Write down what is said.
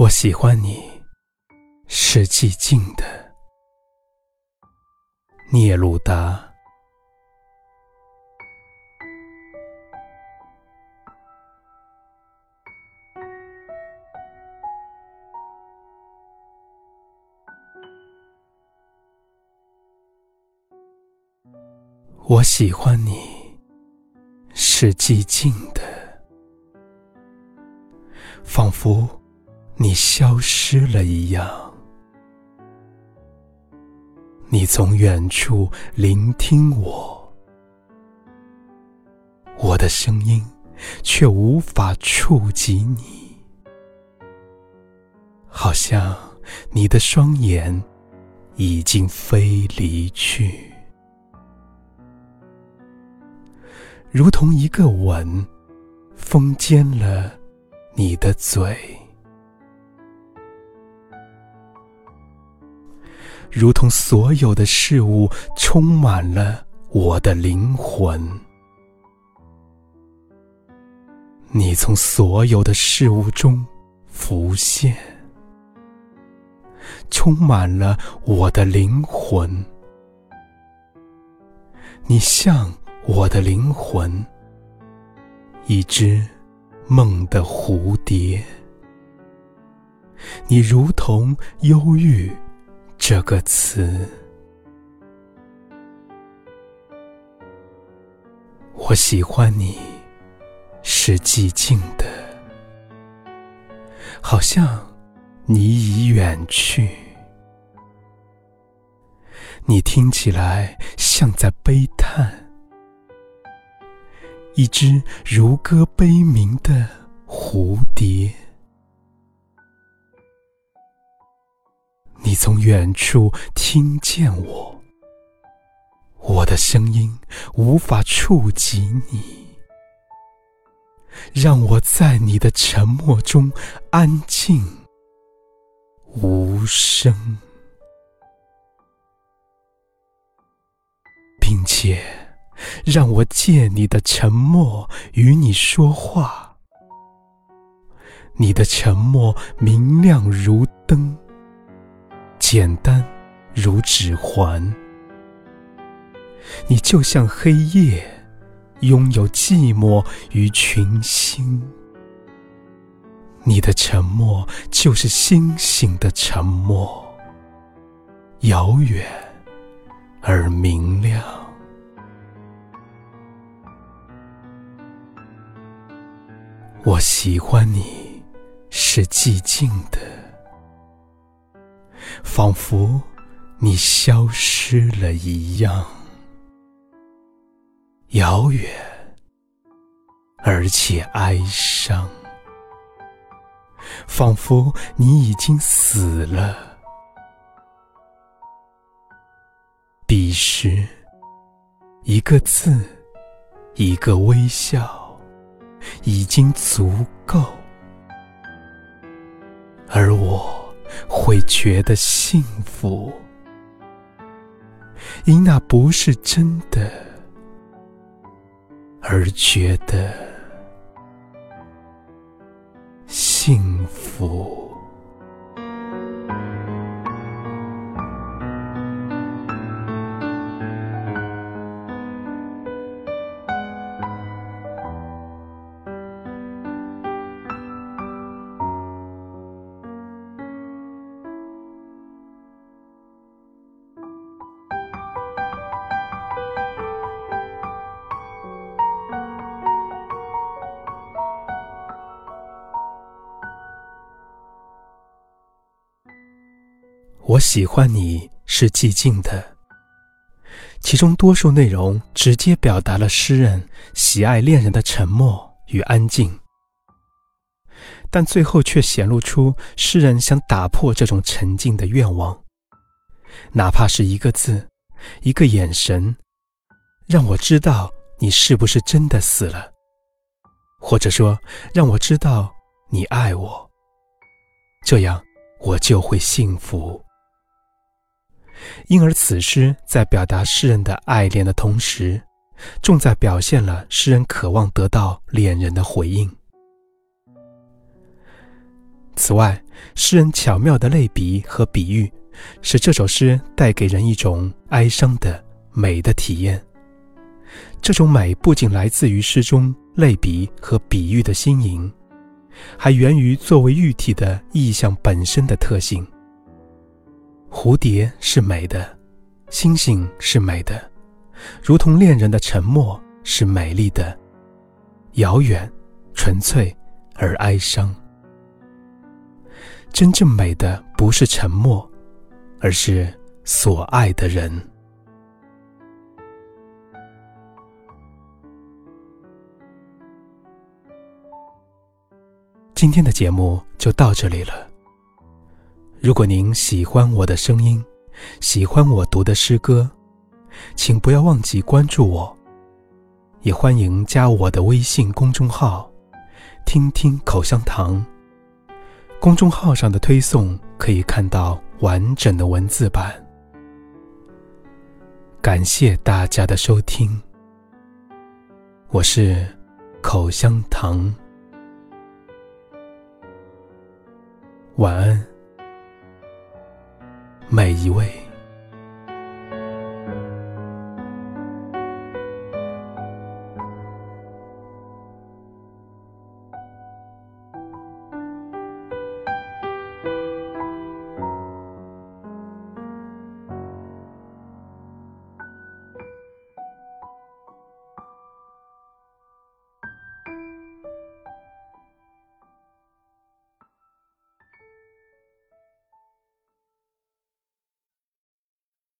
我喜欢你，是寂静的。聂鲁达。我喜欢你，是寂静的，仿佛你消失了一样。你从远处聆听我，我的声音却无法触及你，好像你的双眼已经飞离去。如同一个吻，封缄了你的嘴；如同所有的事物充满了我的灵魂，你从所有的事物中浮现，充满了我的灵魂，你像。我的灵魂，一只梦的蝴蝶。你如同忧郁这个词，我喜欢你，是寂静的，好像你已远去。你听起来像在悲叹。一只如歌悲鸣的蝴蝶，从远处听见我，我的声音无法触及你，让我在你的沉默中安静无声，并且。让我借你的沉默与你说话，你的沉默明亮如灯，简单如指环。你就像黑夜，拥有寂寞与群星。你的沉默就是星星的沉默，遥远而明亮。我喜欢你，是寂静的，仿佛你消失了一样，遥远而且哀伤，仿佛你已经死了。彼时，一个字，一个微笑。已经足够，会觉得幸福，因那不是真的，而觉得幸福。我喜欢你是寂静的，其中多数内容直接表达了诗人喜爱恋人的沉默与安静，但最后却显露出诗人想打破这种沉静的愿望，哪怕是一个字，一个眼神，让我知道你是不是真的死了，或者说让我知道你爱我，这样我就会幸福。因而，此诗在表达诗人的爱恋的同时，重在表现了诗人渴望得到恋人的回应。此外，诗人巧妙的类比和比喻，使这首诗带给人一种哀伤的美的体验。这种美不仅来自于诗中类比和比喻的新颖，还源于作为喻体的意象本身的特性。蝴蝶是美的，星星是美的，如同恋人的沉默是美丽的，遥远、纯粹而哀伤。真正美的不是沉默，而是所爱的人。今天的节目就到这里了。如果您喜欢我的声音，喜欢我读的诗歌，请不要忘记关注我，也欢迎加我的微信公众号“听听口香糖”。公众号上的推送可以看到完整的文字版。感谢大家的收听，我是口香糖。晚安，每一位。